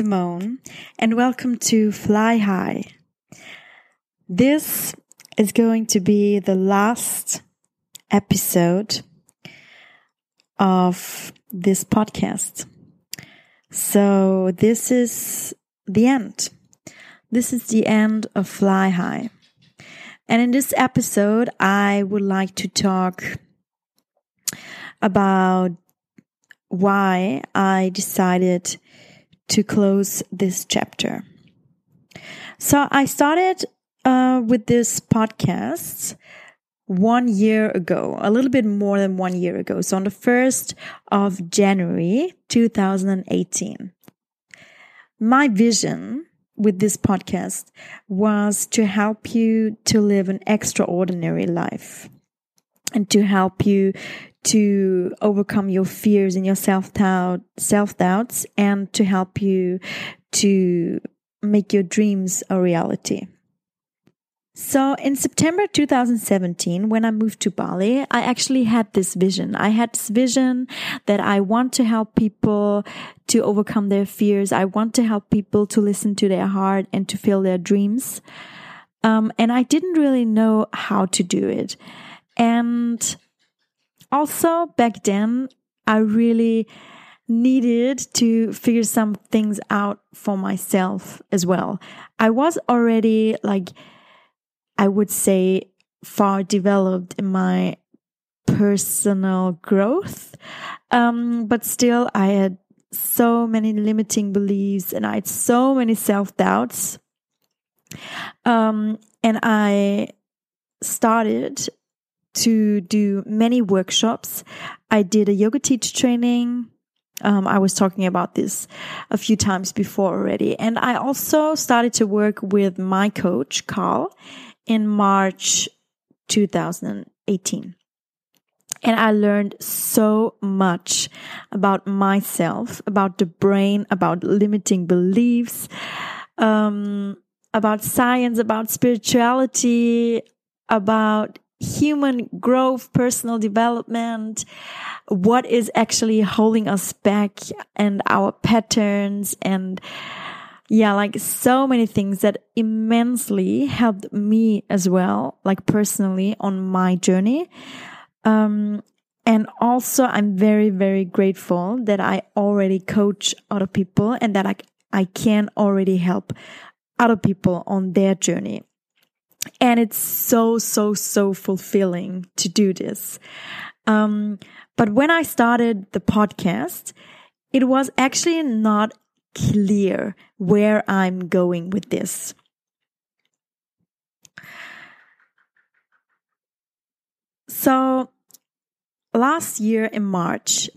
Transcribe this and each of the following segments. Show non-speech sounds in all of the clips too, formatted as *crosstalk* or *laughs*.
Simone, and welcome to Fly High. This is going to be the last episode of this podcast. So, this is the end. This is the end of Fly High. And in this episode, I would like to talk about why I decided to close this chapter. So I started uh, with this podcast one year ago, a little bit more than one year ago. So on the 1st of January 2018. My vision with this podcast was to help you to live an extraordinary life and to help you to overcome your fears and your self doubt, self doubts, and to help you to make your dreams a reality. So in September 2017, when I moved to Bali, I actually had this vision. I had this vision that I want to help people to overcome their fears. I want to help people to listen to their heart and to feel their dreams. Um, and I didn't really know how to do it. And also, back then, I really needed to figure some things out for myself as well. I was already like, I would say, far developed in my personal growth. Um, but still, I had so many limiting beliefs and I had so many self doubts. Um, and I started to do many workshops. I did a yoga teacher training. Um, I was talking about this a few times before already. And I also started to work with my coach, Carl, in March 2018. And I learned so much about myself, about the brain, about limiting beliefs, um, about science, about spirituality, about human growth, personal development, what is actually holding us back and our patterns and yeah, like so many things that immensely helped me as well, like personally on my journey. Um, and also I'm very, very grateful that I already coach other people and that I, I can already help other people on their journey. And it's so, so, so fulfilling to do this. Um, but when I started the podcast, it was actually not clear where I'm going with this. So last year in March,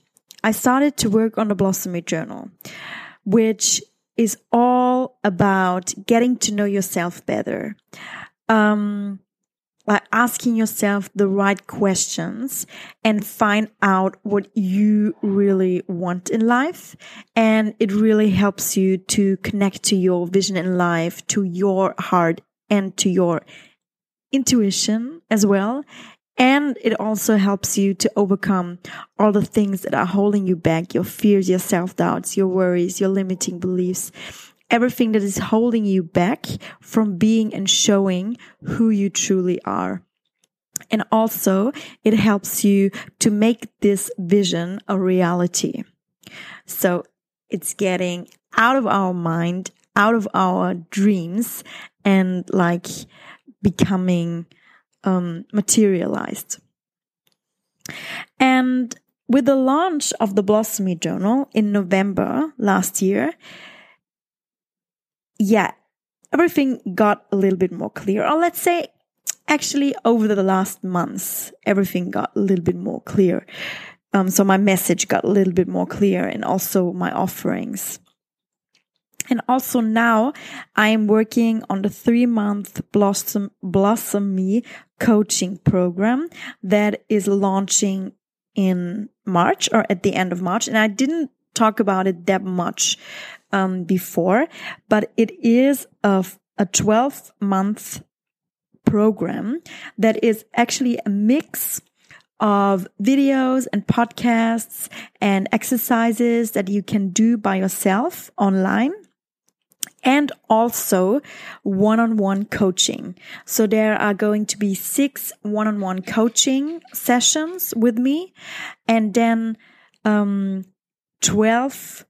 I started to work on the Blossom Me Journal, which is all about getting to know yourself better um, like asking yourself the right questions and find out what you really want in life. And it really helps you to connect to your vision in life, to your heart and to your intuition as well. And it also helps you to overcome all the things that are holding you back, your fears, your self doubts, your worries, your limiting beliefs everything that is holding you back from being and showing who you truly are. And also, it helps you to make this vision a reality. So it's getting out of our mind, out of our dreams, and like becoming um, materialized. And with the launch of the Blossom Me Journal in November last year, yeah, everything got a little bit more clear. Or let's say, actually, over the last months, everything got a little bit more clear. Um, so my message got a little bit more clear and also my offerings. And also now I am working on the three month Blossom, Blossom Me coaching program that is launching in March or at the end of March. And I didn't talk about it that much um, before, but it is a, a 12 month program that is actually a mix of videos and podcasts and exercises that you can do by yourself online and also one-on-one coaching. So there are going to be six one-on-one coaching sessions with me and then um, 12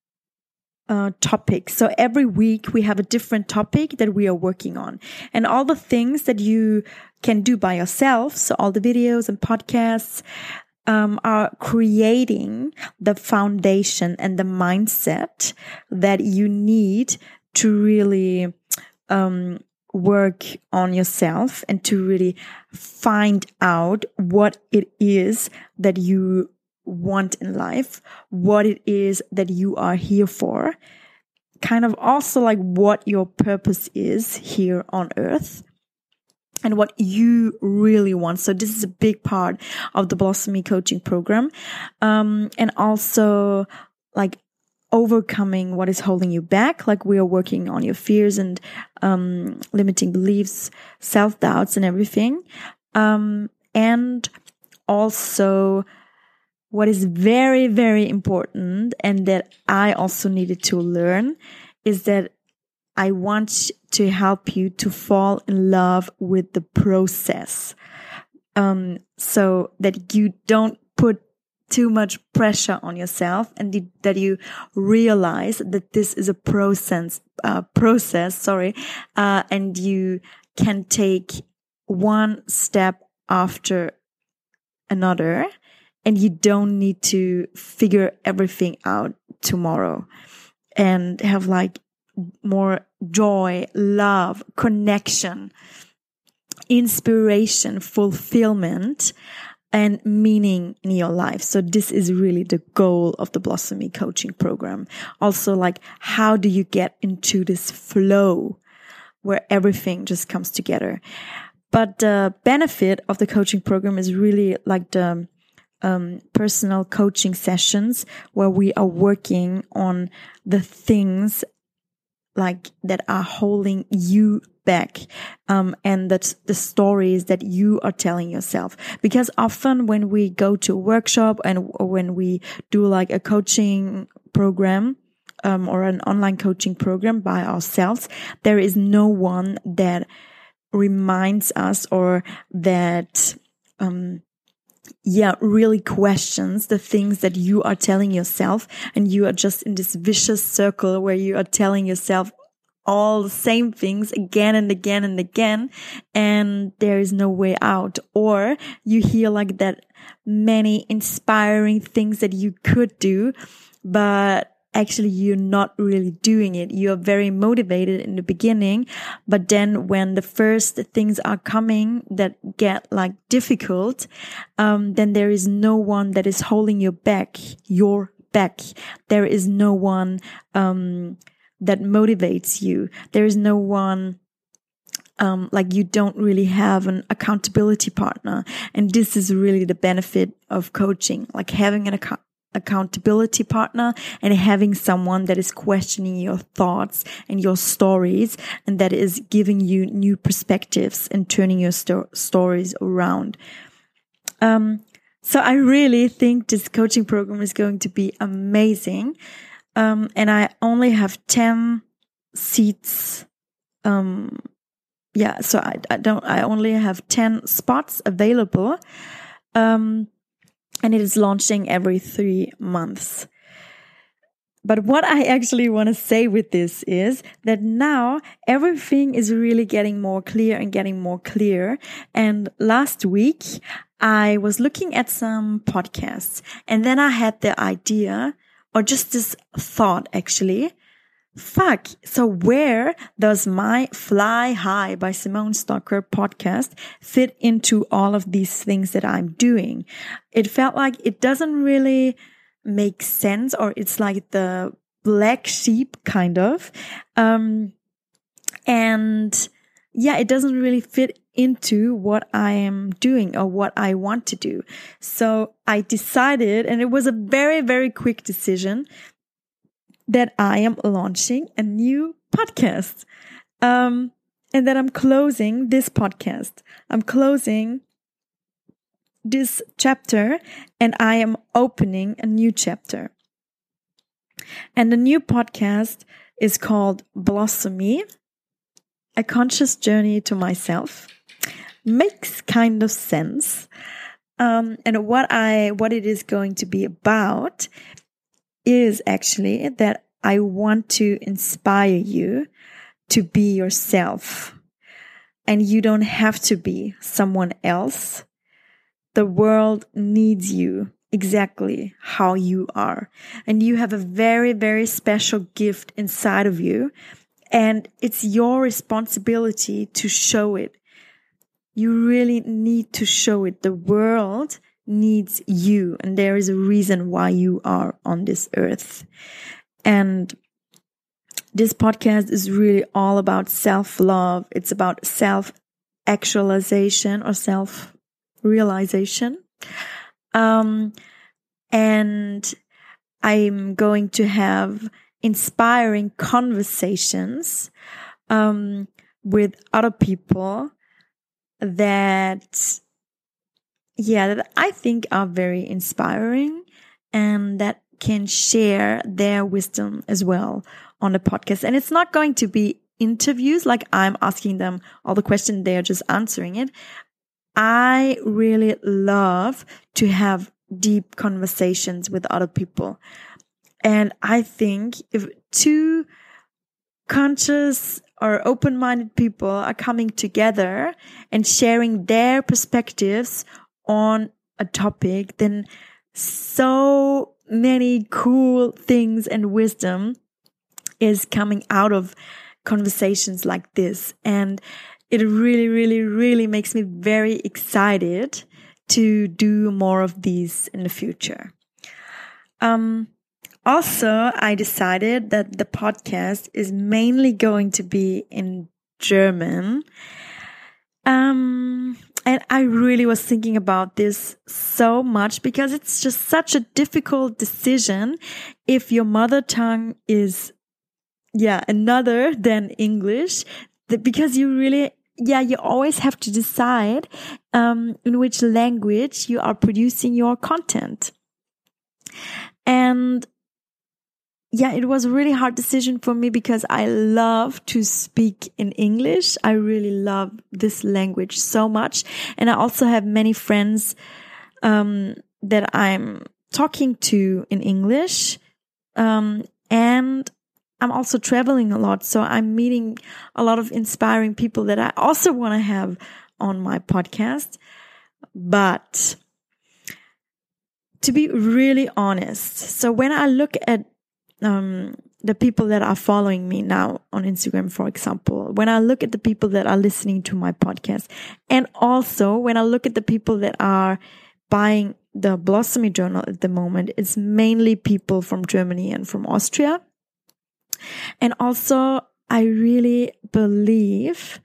uh, topics. So every week we have a different topic that we are working on and all the things that you can do by yourself. So all the videos and podcasts, um, are creating the foundation and the mindset that you need to really um, work on yourself and to really find out what it is that you want in life, what it is that you are here for, kind of also like what your purpose is here on earth and what you really want. So this is a big part of the Blossom Me coaching program. Um, and also like overcoming what is holding you back. Like we are working on your fears and, um, limiting beliefs, self doubts and everything. Um, and also what is very, very important and that I also needed to learn is that I want to help you to fall in love with the process. Um, so that you don't put too much pressure on yourself and the, that you realize that this is a process, uh, process, sorry, uh, and you can take one step after another and you don't need to figure everything out tomorrow and have like more joy, love, connection, inspiration, fulfillment, and meaning in your life. So this is really the goal of the Blossom Me coaching program. Also, like, how do you get into this flow where everything just comes together? But the benefit of the coaching program is really like the um, personal coaching sessions where we are working on the things like that are holding you back um, and that's the stories that you are telling yourself. Because often when we go to a workshop and when we do like a coaching program um, or an online coaching program by ourselves there is no one that reminds us or that um, yeah, really questions the things that you are telling yourself. And you are just in this vicious circle where you are telling yourself all the same things again and again and again. And there is no way out. Or you hear like that many inspiring things that you could do, but actually you're not really doing it. You're very motivated in the beginning, but then when the first things are coming that get like difficult, um, then there is no one that is holding you back, your back. There is no one, um, that motivates you. There is no one um, like you don't really have an accountability partner. And this is really the benefit of coaching, like having an account accountability partner and having someone that is questioning your thoughts and your stories and that is giving you new perspectives and turning your sto stories around. Um, so I really think this coaching program is going to be amazing. Um, and I only have 10 seats. Um, yeah, so I, I don't, I only have 10 spots available. Um, and it is launching every three months. But what I actually want to say with this is that now everything is really getting more clear and getting more clear. And last week I was looking at some podcasts and then I had the idea or just this thought actually Fuck. So where does my Fly High by Simone Stocker podcast fit into all of these things that I'm doing? It felt like it doesn't really make sense or it's like the black sheep kind of. Um, and yeah, it doesn't really fit into what I am doing or what I want to do. So I decided, and it was a very, very quick decision that I am launching a new podcast. Um, and that I'm closing this podcast. I'm closing this chapter and I am opening a new chapter. And the new podcast is called Blossom Me, a conscious journey to myself. Makes kind of sense. Um, and what I what it is going to be about is actually that I want to inspire you to be yourself. And you don't have to be someone else. The world needs you exactly how you are. And you have a very, very special gift inside of you. And it's your responsibility to show it. You really need to show it. The world needs you. And there is a reason why you are on this earth. And this podcast is really all about self love. It's about self actualization or self realization. Um, and I'm going to have inspiring conversations um, with other people that, yeah, that I think are very inspiring and that can share their wisdom as well on the podcast. And it's not going to be interviews like I'm asking them all the questions, they're just answering it. I really love to have deep conversations with other people. And I think if two conscious or open minded people are coming together and sharing their perspectives on a topic, then so many cool things and wisdom is coming out of conversations like this. And it really, really, really makes me very excited to do more of these in the future. Um, also, I decided that the podcast is mainly going to be in German. Um, and I really was thinking about this so much because it's just such a difficult decision if your mother tongue is, yeah, another than English, because you really, yeah, you always have to decide um, in which language you are producing your content. And yeah, it was a really hard decision for me because I love to speak in English. I really love this language so much. And I also have many friends, um, that I'm talking to in English. Um, and I'm also traveling a lot. So I'm meeting a lot of inspiring people that I also want to have on my podcast. But to be really honest, so when I look at um, the people that are following me now on Instagram, for example, when I look at the people that are listening to my podcast, and also when I look at the people that are buying the Blossom Me Journal at the moment, it's mainly people from Germany and from Austria. And also, I really believe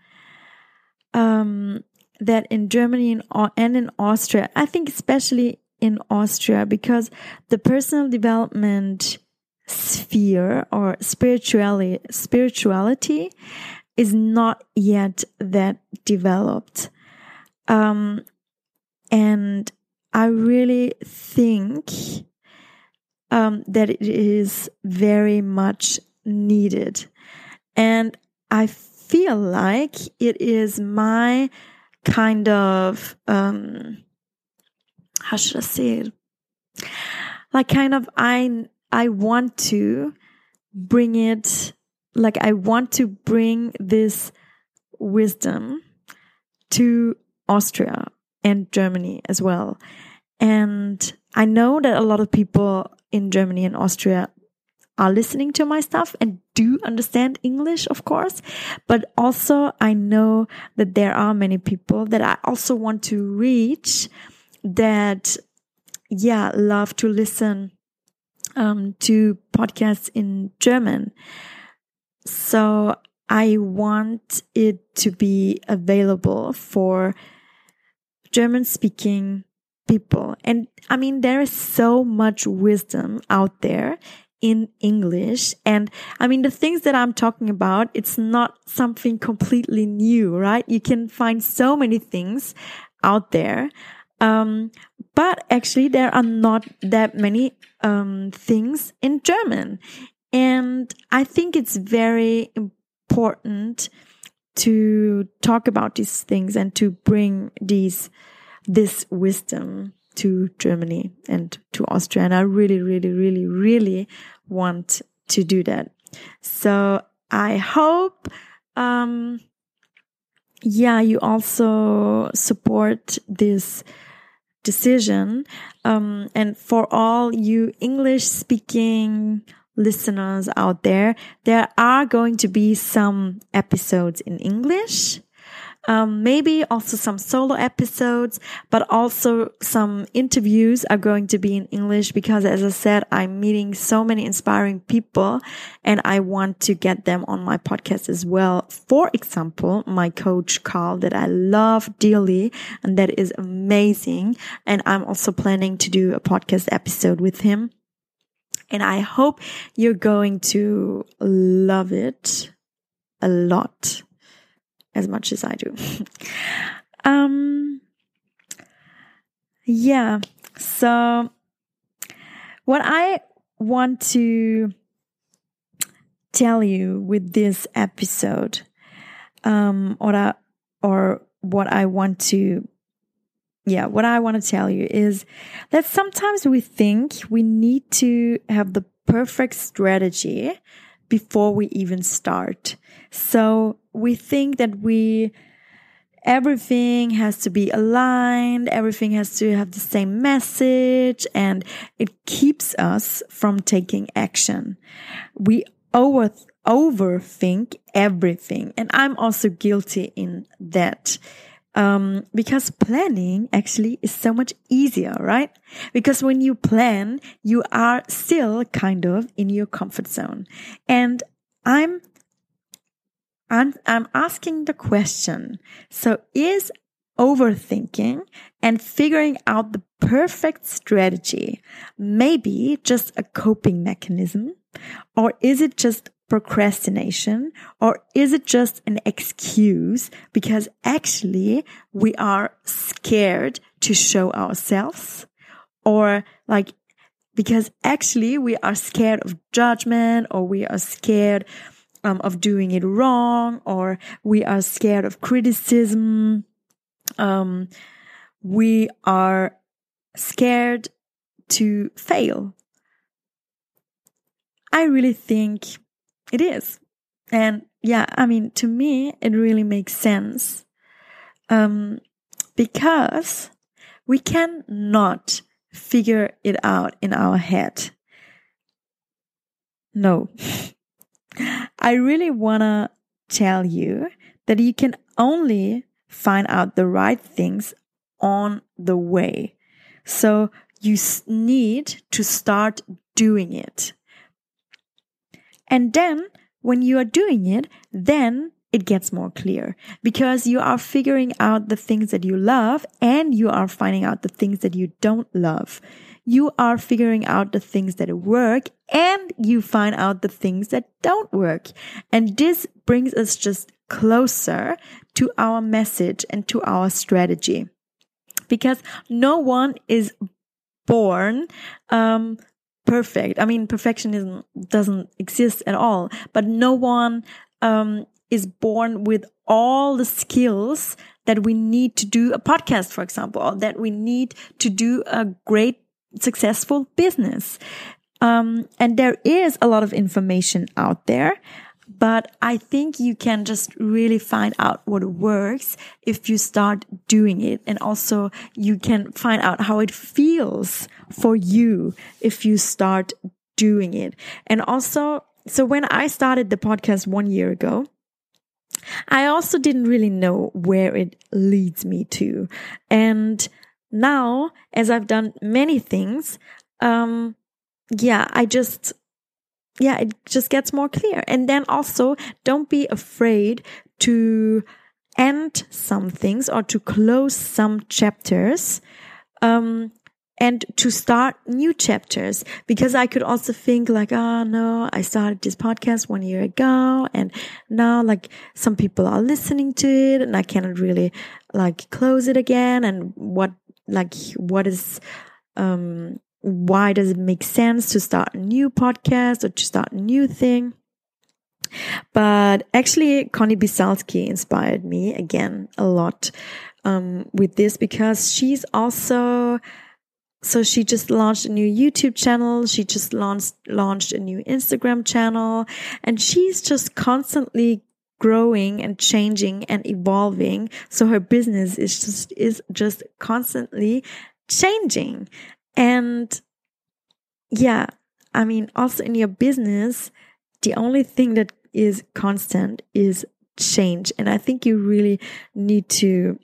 um, that in Germany and, and in Austria, I think especially in Austria, because the personal development sphere or spirituality spirituality is not yet that developed. Um, and i really think um, that it is very much needed. And i feel like it is my kind of um, how should i say it? Like kind of i I want to bring it, like, I want to bring this wisdom to Austria and Germany as well. And I know that a lot of people in Germany and Austria are listening to my stuff and do understand English, of course. But also, I know that there are many people that I also want to reach that, yeah, love to listen um, to podcasts in German. So I want it to be available for German speaking people. And I mean, there is so much wisdom out there in English. And I mean, the things that I'm talking about, it's not something completely new, right? You can find so many things out there Um, but actually, there are not that many um, things in German. And I think it's very important to talk about these things and to bring these this wisdom to Germany and to Austria. And I really, really, really, really want to do that. So I hope, um, yeah, you also support this decision. Um, and for all you English speaking listeners out there, there are going to be some episodes in English. Um, maybe also some solo episodes, but also some interviews are going to be in English because as I said, I'm meeting so many inspiring people and I want to get them on my podcast as well. For example, my coach Carl that I love dearly and that is amazing. And I'm also planning to do a podcast episode with him. And I hope you're going to love it a lot as much as I do. um, yeah. So what I want to tell you with this episode, um, or, or what I want to yeah, what I want to tell you is that sometimes we think we need to have the perfect strategy before we even start. So we think that we, everything has to be aligned, everything has to have the same message, and it keeps us from taking action. We over, overthink everything. And I'm also guilty in that. Um, because planning actually is so much easier, right? Because when you plan, you are still kind of in your comfort zone. And I'm, I'm, I'm asking the question. So is overthinking and figuring out the perfect strategy maybe just a coping mechanism? Or is it just procrastination or is it just an excuse because actually we are scared to show ourselves? Or like because actually we are scared of judgment or we are scared um, of doing it wrong or we are scared of criticism um, we are scared to fail. I really think it is. And yeah, I mean, to me, it really makes sense. Um, because we cannot figure it out in our head. No. *laughs* I really want to tell you that you can only find out the right things on the way. So you need to start doing it. And then when you are doing it, then it gets more clear because you are figuring out the things that you love and you are finding out the things that you don't love. You are figuring out the things that work and you find out the things that don't work. And this brings us just closer to our message and to our strategy because no one is born um, perfect. I mean, perfectionism doesn't exist at all, but no one um, is born with all the skills that we need to do a podcast, for example, or that we need to do a great, successful business. Um, and there is a lot of information out there. But I think you can just really find out what works if you start doing it. And also you can find out how it feels for you if you start doing it. And also, so when I started the podcast one year ago, I also didn't really know where it leads me to. And now, as I've done many things, um, yeah, I just yeah, it just gets more clear. And then also don't be afraid to end some things or to close some chapters. Um, and to start new chapters because I could also think like, oh no, I started this podcast one year ago and now like some people are listening to it and I cannot really like close it again. And what like what is um why does it make sense to start a new podcast or to start a new thing but actually Conni Biesalski inspired me again a lot um, with this because she's also so she just launched a new YouTube channel. She just launched launched a new Instagram channel and she's just constantly growing and changing and evolving. So her business is just is just constantly changing. And yeah, I mean also in your business, the only thing that is constant is change. And I think you really need to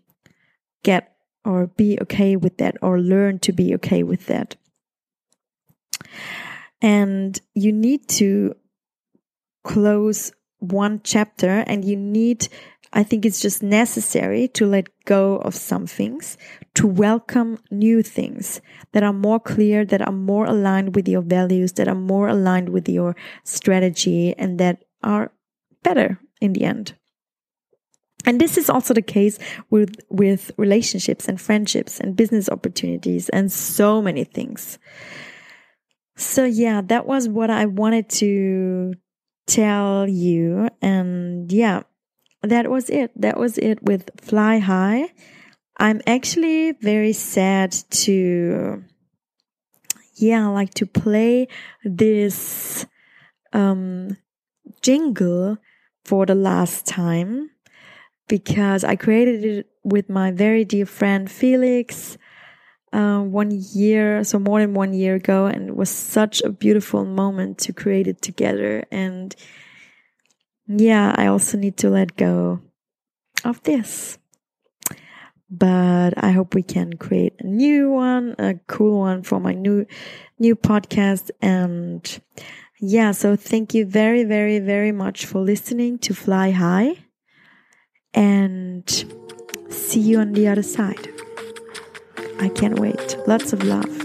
get or be okay with that or learn to be okay with that. And you need to close one chapter and you need, I think it's just necessary to let go of some things, to welcome new things that are more clear, that are more aligned with your values, that are more aligned with your strategy, and that are better in the end. And this is also the case with, with relationships and friendships and business opportunities and so many things. So yeah, that was what I wanted to tell you. And yeah, that was it. That was it with Fly High. I'm actually very sad to, yeah, like to play this, um, jingle for the last time because I created it with my very dear friend Felix uh, one year, so more than one year ago, and it was such a beautiful moment to create it together. And yeah, I also need to let go of this. But I hope we can create a new one, a cool one for my new new podcast. And yeah, so thank you very, very, very much for listening to Fly High and see you on the other side. I can't wait. Lots of love.